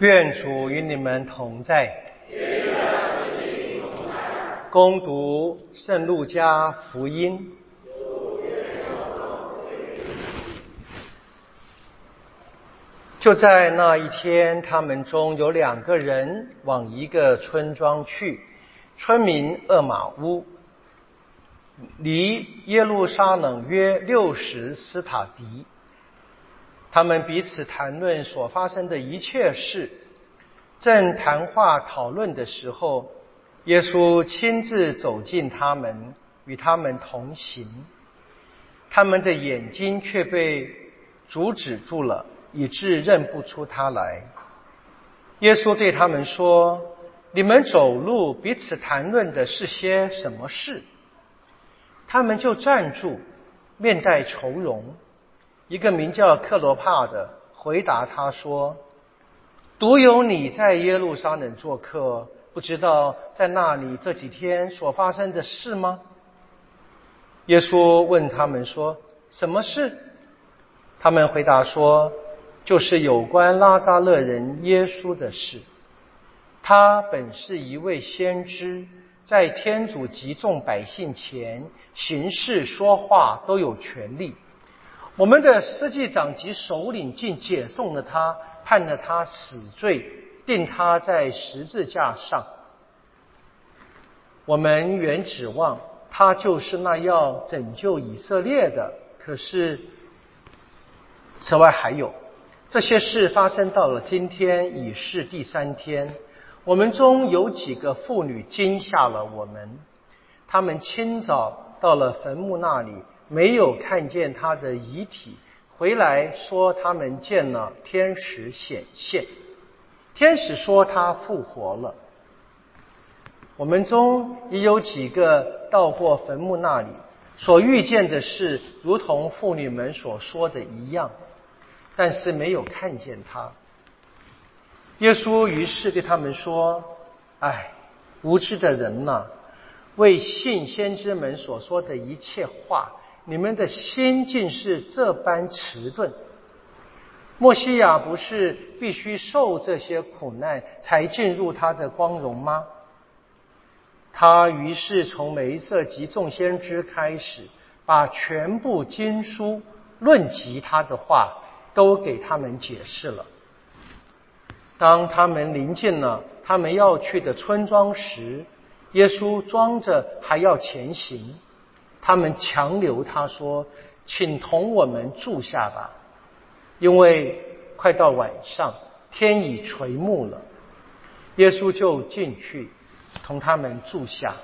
愿主与你们同在。攻读圣路加福音。就在那一天，他们中有两个人往一个村庄去，村民厄马乌，离耶路撒冷约六十斯塔迪。他们彼此谈论所发生的一切事，正谈话讨论的时候，耶稣亲自走进他们，与他们同行。他们的眼睛却被阻止住了，以致认不出他来。耶稣对他们说：“你们走路彼此谈论的是些什么事？”他们就站住，面带愁容。一个名叫克罗帕的回答他说：“独有你在耶路撒冷做客，不知道在那里这几天所发生的事吗？”耶稣问他们说：“什么事？”他们回答说：“就是有关拉扎勒人耶稣的事。他本是一位先知，在天主及众百姓前行事说话都有权利。”我们的司祭长及首领竟解送了他，判了他死罪，定他在十字架上。我们原指望他就是那要拯救以色列的，可是，此外还有这些事发生到了今天，已是第三天。我们中有几个妇女惊吓了我们，他们清早到了坟墓那里。没有看见他的遗体，回来说他们见了天使显现，天使说他复活了。我们中也有几个到过坟墓那里，所遇见的事如同妇女们所说的一样，但是没有看见他。耶稣于是对他们说：“哎，无知的人呐，为信先知们所说的一切话。”你们的心境是这般迟钝。莫西亚不是必须受这些苦难才进入他的光荣吗？他于是从梅瑟及众先知开始，把全部经书论及他的话都给他们解释了。当他们临近了他们要去的村庄时，耶稣装着还要前行。他们强留他说：“请同我们住下吧，因为快到晚上，天已垂暮了。”耶稣就进去同他们住下。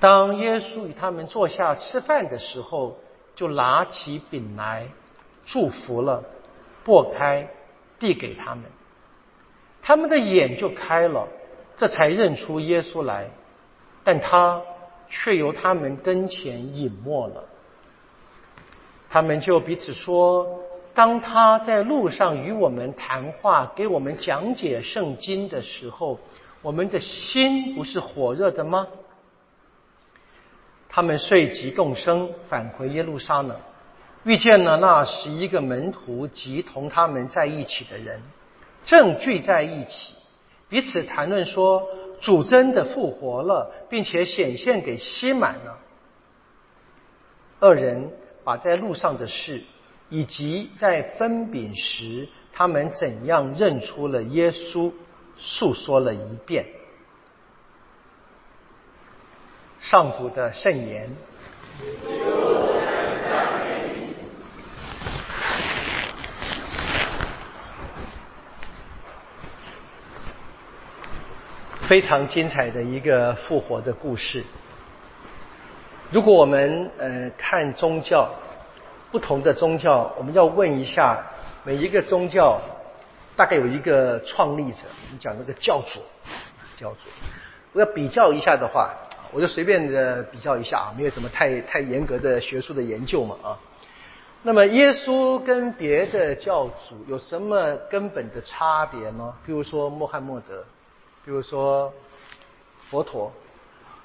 当耶稣与他们坐下吃饭的时候，就拿起饼来，祝福了，擘开，递给他们。他们的眼就开了，这才认出耶稣来。但他。却由他们跟前隐没了。他们就彼此说：“当他在路上与我们谈话，给我们讲解圣经的时候，我们的心不是火热的吗？”他们遂即动身返回耶路撒冷，遇见了那十一个门徒及同他们在一起的人，正聚在一起，彼此谈论说。主真的复活了，并且显现给西满了。二人把在路上的事，以及在分饼时他们怎样认出了耶稣，诉说了一遍。上主的圣言。非常精彩的一个复活的故事。如果我们呃看宗教，不同的宗教，我们要问一下每一个宗教大概有一个创立者，我们讲那个教主，教主。我要比较一下的话，我就随便的比较一下啊，没有什么太太严格的学术的研究嘛啊。那么耶稣跟别的教主有什么根本的差别吗？比如说穆罕默德。比如说佛陀，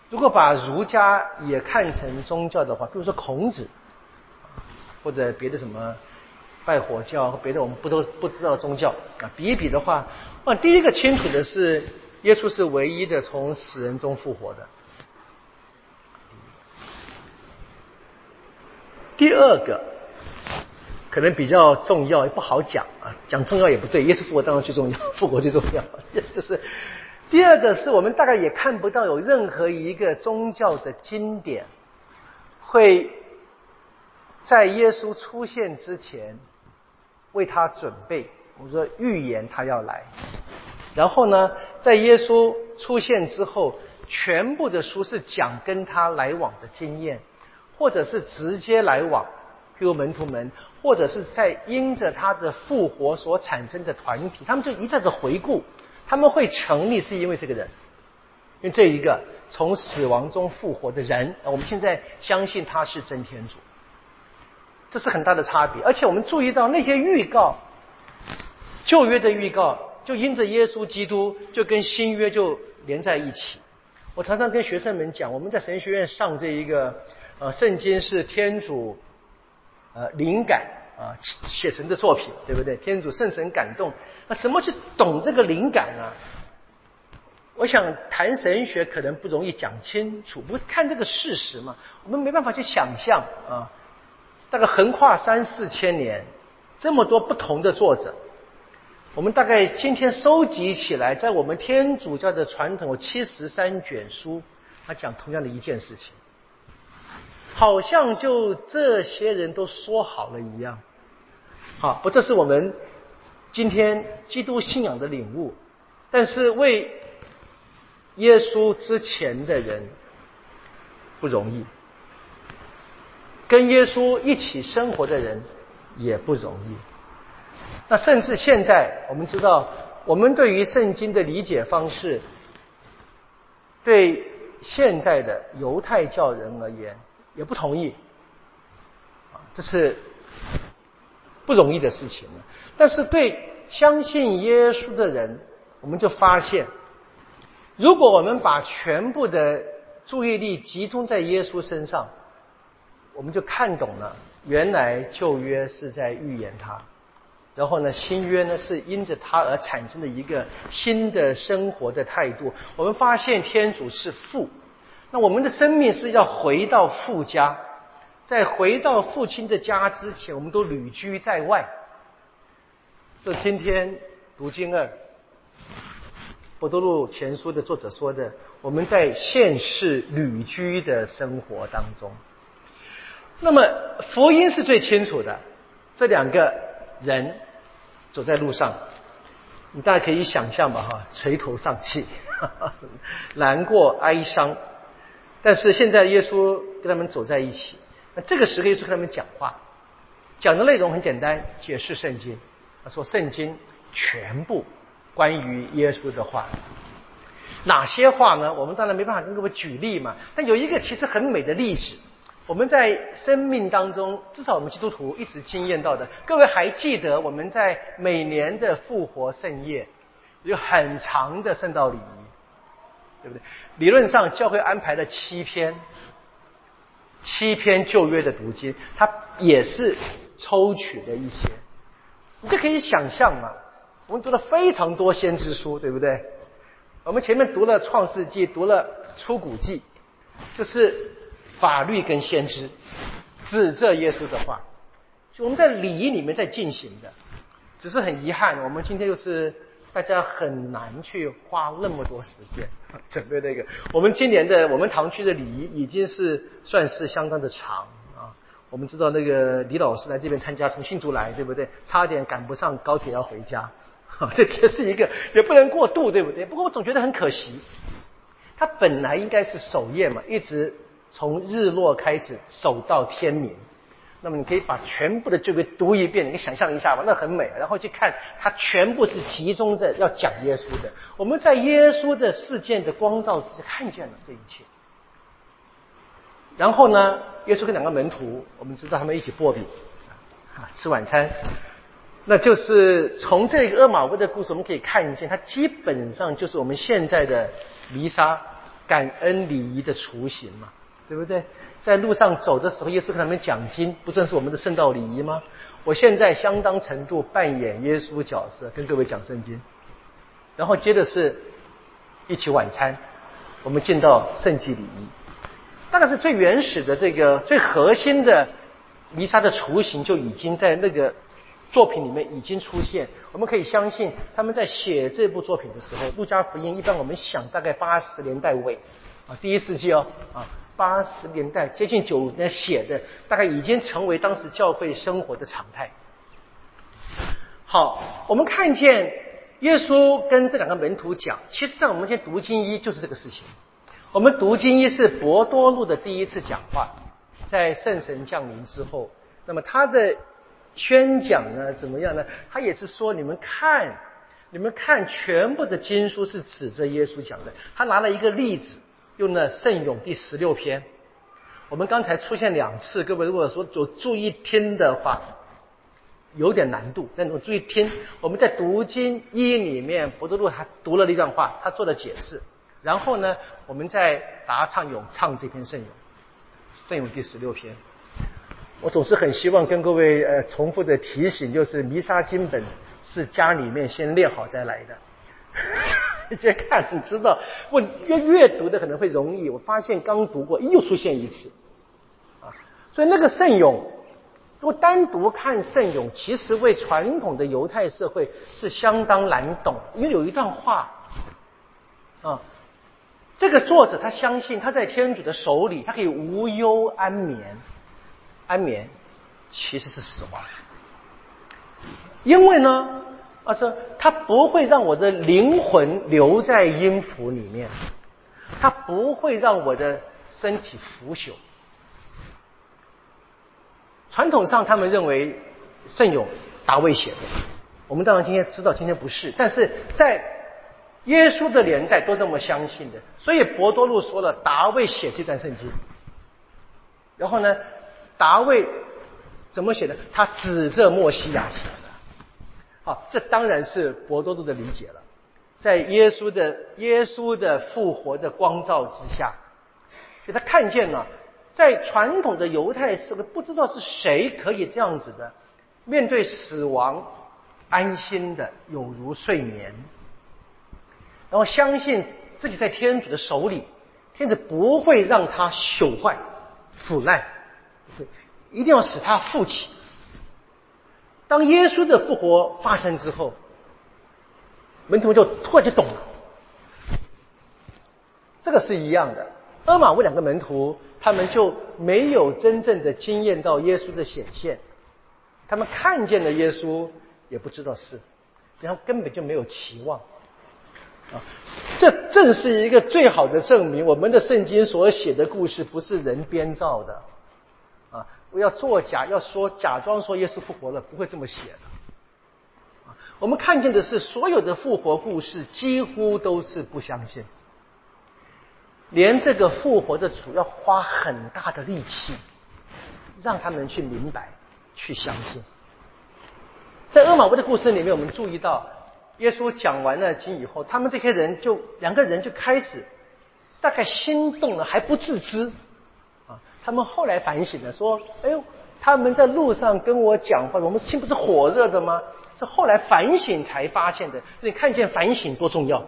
如果把儒家也看成宗教的话，比如说孔子，或者别的什么拜火教和别的我们不都不知道宗教啊。比一比的话，啊，第一个清楚的是，耶稣是唯一的从死人中复活的。第二个可能比较重要，也不好讲啊，讲重要也不对。耶稣复活当然最重要，复活最重要。这是第二个，是我们大概也看不到有任何一个宗教的经典会在耶稣出现之前为他准备。我们说预言他要来，然后呢，在耶稣出现之后，全部的书是讲跟他来往的经验。或者是直接来往，譬如门徒们，或者是在因着他的复活所产生的团体，他们就一再的回顾，他们会成立是因为这个人，因为这一个从死亡中复活的人，我们现在相信他是真天主，这是很大的差别。而且我们注意到那些预告，旧约的预告，就因着耶稣基督，就跟新约就连在一起。我常常跟学生们讲，我们在神学院上这一个。呃，圣经是天主呃灵感啊写成的作品，对不对？天主圣神感动，那怎么去懂这个灵感呢？我想谈神学可能不容易讲清楚，不看这个事实嘛，我们没办法去想象啊。大概横跨三四千年，这么多不同的作者，我们大概今天收集起来，在我们天主教的传统七十三卷书，他讲同样的一件事情。好像就这些人都说好了一样，好，不，这是我们今天基督信仰的领悟。但是为耶稣之前的人不容易，跟耶稣一起生活的人也不容易。那甚至现在，我们知道，我们对于圣经的理解方式，对现在的犹太教人而言。也不同意，啊，这是不容易的事情但是对相信耶稣的人，我们就发现，如果我们把全部的注意力集中在耶稣身上，我们就看懂了，原来旧约是在预言他，然后呢，新约呢是因着他而产生的一个新的生活的态度。我们发现天主是父。那我们的生命是要回到父家，在回到父亲的家之前，我们都旅居在外。这今天读经二，博多禄前书的作者说的，我们在现世旅居的生活当中。那么福音是最清楚的，这两个人走在路上，你大家可以想象吧，哈，垂头丧气，难过哀伤。但是现在耶稣跟他们走在一起，那这个时刻耶稣跟他们讲话，讲的内容很简单，解释圣经。他说圣经全部关于耶稣的话，哪些话呢？我们当然没办法跟各位举例嘛。但有一个其实很美的例子，我们在生命当中，至少我们基督徒一直经验到的。各位还记得我们在每年的复活圣夜有很长的圣道礼仪。对不对？理论上教会安排了七篇，七篇旧约的读经，它也是抽取的一些，你就可以想象嘛。我们读了非常多先知书，对不对？我们前面读了创世纪，读了出谷记，就是法律跟先知指责耶稣的话，我们在礼仪里面在进行的，只是很遗憾，我们今天又是。大家很难去花那么多时间 准备那个。我们今年的我们堂区的礼仪已经是算是相当的长啊。我们知道那个李老师来这边参加，从新竹来，对不对？差点赶不上高铁要回家，这也是一个也不能过度，对不对？不过我总觉得很可惜，他本来应该是守夜嘛，一直从日落开始守到天明。那么你可以把全部的这个读一遍，你想象一下吧，那很美。然后去看它全部是集中在要讲耶稣的。我们在耶稣的事件的光照之下看见了这一切。然后呢，耶稣跟两个门徒，我们知道他们一起破饼啊，吃晚餐。那就是从这个厄马乌的故事，我们可以看见，它基本上就是我们现在的弥撒感恩礼仪的雏形嘛。对不对？在路上走的时候，耶稣跟他们讲经，不正是我们的圣道礼仪吗？我现在相当程度扮演耶稣角色，跟各位讲圣经，然后接着是一起晚餐，我们进到圣祭礼仪，大概是最原始的这个最核心的弥撒的雏形就已经在那个作品里面已经出现。我们可以相信他们在写这部作品的时候，《路加福音》一般我们想大概八十年代尾啊，第一世纪哦啊。八十年代接近九年写的，大概已经成为当时教会生活的常态。好，我们看见耶稣跟这两个门徒讲，其实在我们今天读经一就是这个事情。我们读经一是博多禄的第一次讲话，在圣神降临之后，那么他的宣讲呢怎么样呢？他也是说，你们看，你们看，全部的经书是指着耶稣讲的。他拿了一个例子。用了圣咏第十六篇，我们刚才出现两次，各位如果说有注意听的话，有点难度。但我注意听，我们在读经一里面，博多禄他读了一段话，他做了解释。然后呢，我们在答唱咏唱这篇圣咏，圣咏第十六篇。我总是很希望跟各位呃重复的提醒，就是弥撒经本是家里面先练好再来的。先看，你知道，我阅阅读的可能会容易。我发现刚读过，又出现一次，啊，所以那个圣咏，如果单独看圣咏，其实为传统的犹太社会是相当难懂，因为有一段话，啊，这个作者他相信他在天主的手里，他可以无忧安眠，安眠其实是死亡，因为呢。啊，说他不会让我的灵魂留在音符里面，他不会让我的身体腐朽。传统上他们认为圣咏达卫写的，我们当然今天知道今天不是，但是在耶稣的年代都这么相信的，所以博多禄说了达卫写这段圣经，然后呢，达卫怎么写的？他指着墨西亚写。好，这当然是博多禄的理解了。在耶稣的耶稣的复活的光照之下，所以他看见了，在传统的犹太社会，不知道是谁可以这样子的面对死亡安心的有如睡眠，然后相信自己在天主的手里，天主不会让他朽坏腐烂，一定要使他复起。当耶稣的复活发生之后，门徒就突然就懂了。这个是一样的。阿玛乌两个门徒，他们就没有真正的经验到耶稣的显现，他们看见了耶稣，也不知道是，然后根本就没有期望。啊，这正是一个最好的证明，我们的圣经所写的故事不是人编造的。不要作假，要说假装说耶稣复活了，不会这么写的。我们看见的是所有的复活故事几乎都是不相信，连这个复活的主要花很大的力气，让他们去明白、去相信。在阿玛乌的故事里面，我们注意到，耶稣讲完了经以后，他们这些人就两个人就开始大概心动了，还不自知。他们后来反省了，说：“哎呦，他们在路上跟我讲话，我们心不是火热的吗？”是后来反省才发现的。你看见反省多重要？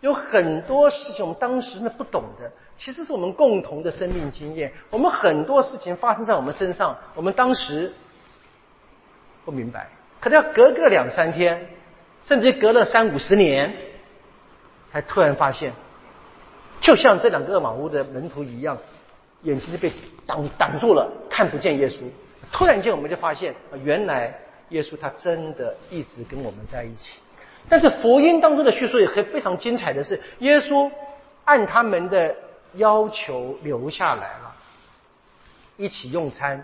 有很多事情我们当时呢不懂的，其实是我们共同的生命经验。我们很多事情发生在我们身上，我们当时不明白，可能要隔个两三天，甚至隔了三五十年，才突然发现，就像这两个马屋的门徒一样。眼睛就被挡挡住了，看不见耶稣。突然间，我们就发现，原来耶稣他真的一直跟我们在一起。但是福音当中的叙述也很非常精彩的是，耶稣按他们的要求留下来了，一起用餐，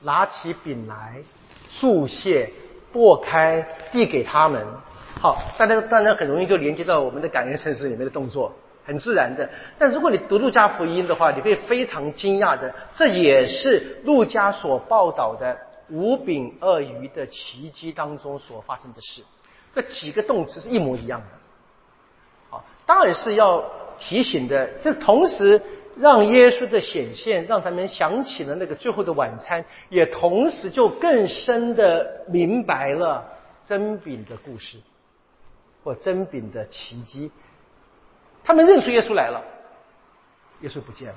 拿起饼来，祝谢，擘开，递给他们。好，大家当然很容易就连接到我们的感恩圣事里面的动作。很自然的，但如果你读路加福音的话，你会非常惊讶的，这也是路加所报道的五饼二鱼的奇迹当中所发生的事。这几个动词是一模一样的。啊，当然是要提醒的。这同时，让耶稣的显现，让他们想起了那个最后的晚餐，也同时就更深的明白了真饼的故事，或真饼的奇迹。他们认出耶稣来了，耶稣不见了，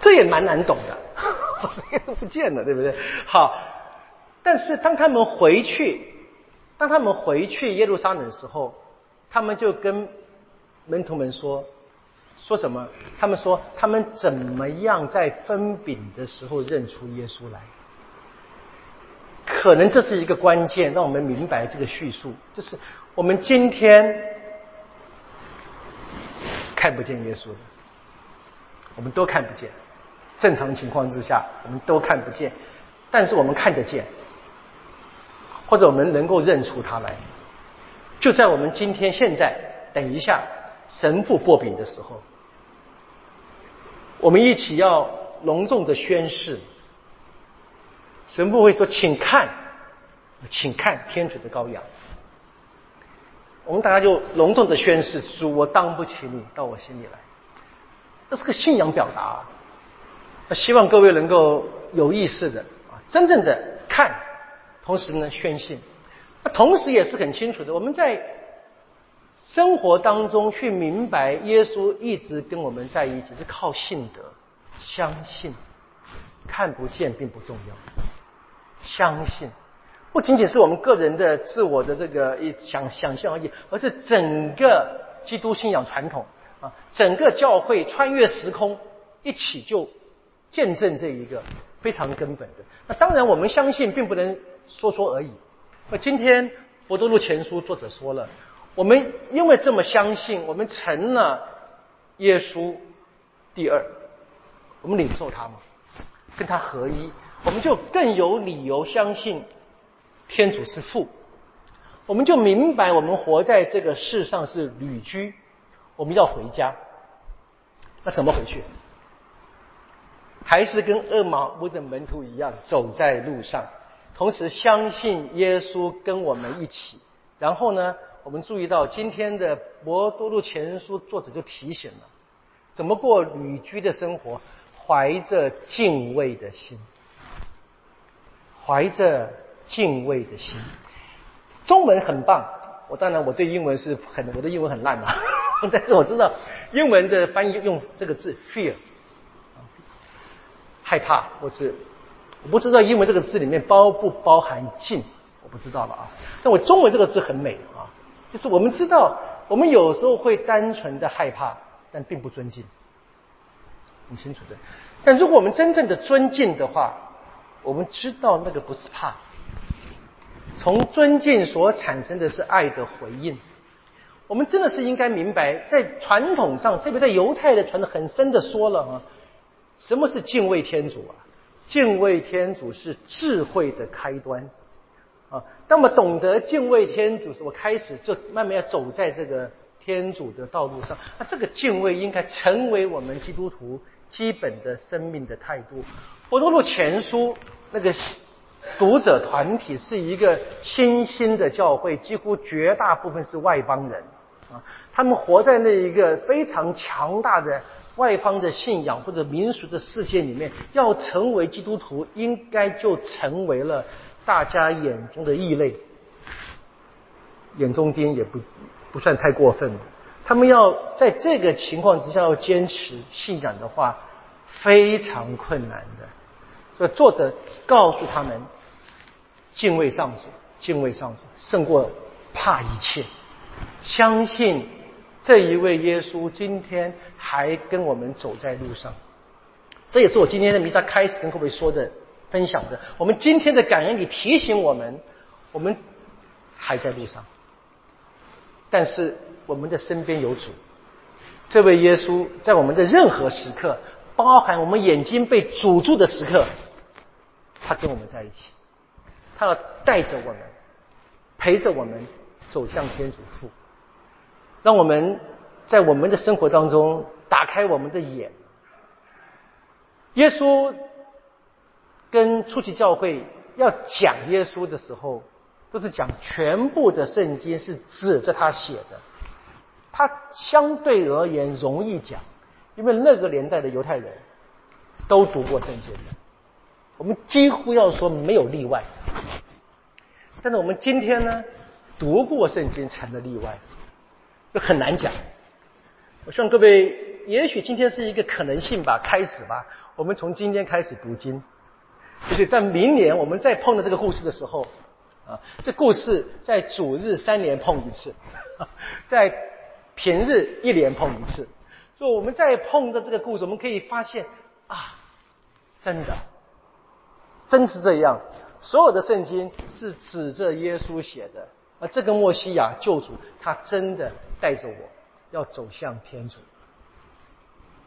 这也蛮难懂的，耶稣不见了，对不对？好，但是当他们回去，当他们回去耶路撒冷的时候，他们就跟门徒们说，说什么？他们说他们怎么样在分饼的时候认出耶稣来？可能这是一个关键，让我们明白这个叙述，就是我们今天看不见耶稣的，我们都看不见。正常情况之下，我们都看不见，但是我们看得见，或者我们能够认出他来。就在我们今天现在，等一下神父擘饼的时候，我们一起要隆重的宣誓。神父会说：“请看，请看天主的羔羊。”我们大家就隆重的宣誓：“主，我当不起你到我心里来。”这是个信仰表达。希望各位能够有意识的啊，真正的看，同时呢宣信。那同时也是很清楚的，我们在生活当中去明白，耶稣一直跟我们在一起，是靠信德，相信，看不见并不重要。相信不仅仅是我们个人的自我的这个一想想象而已，而是整个基督信仰传统啊，整个教会穿越时空一起就见证这一个非常根本的。那当然，我们相信并不能说说而已。那今天博多禄前书作者说了，我们因为这么相信，我们成了耶稣第二，我们领受他嘛，跟他合一。我们就更有理由相信天主是父，我们就明白我们活在这个世上是旅居，我们要回家。那怎么回去？还是跟厄马乌的门徒一样，走在路上，同时相信耶稣跟我们一起。然后呢，我们注意到今天的博多禄前书作者就提醒了，怎么过旅居的生活，怀着敬畏的心。怀着敬畏的心，中文很棒。我当然我对英文是很我的英文很烂啊，但是我知道英文的翻译用这个字 fear，害怕或是我不知道英文这个字里面包不包含敬，我不知道了啊。但我中文这个字很美啊，就是我们知道我们有时候会单纯的害怕，但并不尊敬，很清楚的。但如果我们真正的尊敬的话，我们知道那个不是怕，从尊敬所产生的是爱的回应。我们真的是应该明白，在传统上，特别在犹太的传统很深的说了啊，什么是敬畏天主啊？敬畏天主是智慧的开端啊。当我懂得敬畏天主时，我开始就慢慢要走在这个天主的道路上。那这个敬畏应该成为我们基督徒基本的生命的态度。我多录前书。那个读者团体是一个新兴的教会，几乎绝大部分是外邦人啊，他们活在那一个非常强大的外方的信仰或者民俗的世界里面，要成为基督徒，应该就成为了大家眼中的异类，眼中钉也不不算太过分的。他们要在这个情况之下要坚持信仰的话，非常困难的。所以作者告诉他们：敬畏上主，敬畏上主胜过怕一切。相信这一位耶稣今天还跟我们走在路上。这也是我今天的弥撒开始跟各位说的、分享的。我们今天的感恩也提醒我们，我们还在路上，但是我们的身边有主。这位耶稣在我们的任何时刻，包含我们眼睛被阻住的时刻。他跟我们在一起，他要带着我们，陪着我们走向天主父，让我们在我们的生活当中打开我们的眼。耶稣跟初期教会要讲耶稣的时候，都是讲全部的圣经是指着他写的，他相对而言容易讲，因为那个年代的犹太人都读过圣经的，我们几乎要说没有例外。但是我们今天呢，读过圣经成了例外，就很难讲。我希望各位，也许今天是一个可能性吧，开始吧。我们从今天开始读经，就是在明年我们再碰到这个故事的时候，啊，这故事在主日三年碰一次，在平日一年碰一次。所以我们再碰到这个故事，我们可以发现啊，真的，真是这样。所有的圣经是指着耶稣写的，而这个墨西亚救主，他真的带着我要走向天主。